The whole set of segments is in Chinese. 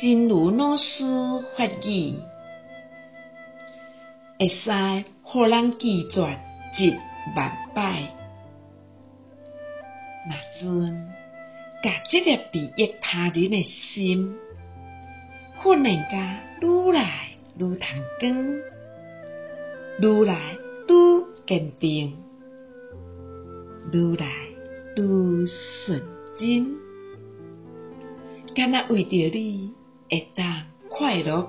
真如老师法语，会使互人记住一万摆。若阵甲即个利益他人的心，训练甲愈来愈通光，愈来愈坚定，愈来愈纯真，敢若为着你会当快乐，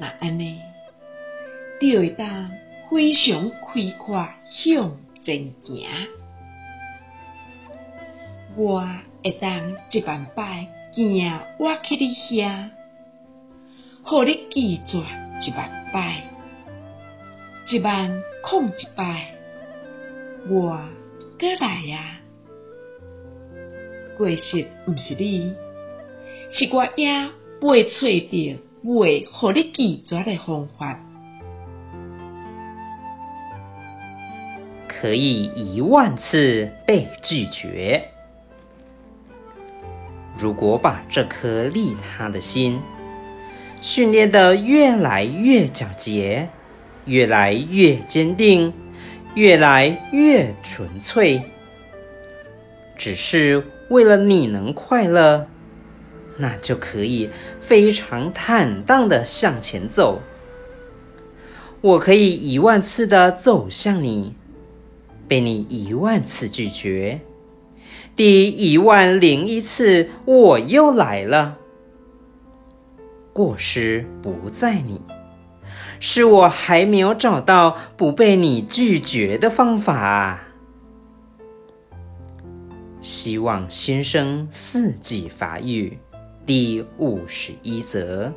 那安尼，你会当非常开阔向前行。我会当一万摆行我去你遐，互你记住一万摆，一万空一摆，我过来啊！过失毋是你，是我还未找到未互你记住的方法。可以一万次被拒绝。如果把这颗利他的心训练得越来越皎洁，越来越坚定，越来越纯粹，只是为了你能快乐，那就可以非常坦荡的向前走。我可以一万次的走向你，被你一万次拒绝。第一万零一次，我又来了。过失不在你，是我还没有找到不被你拒绝的方法啊。希望新生四季发育第五十一则。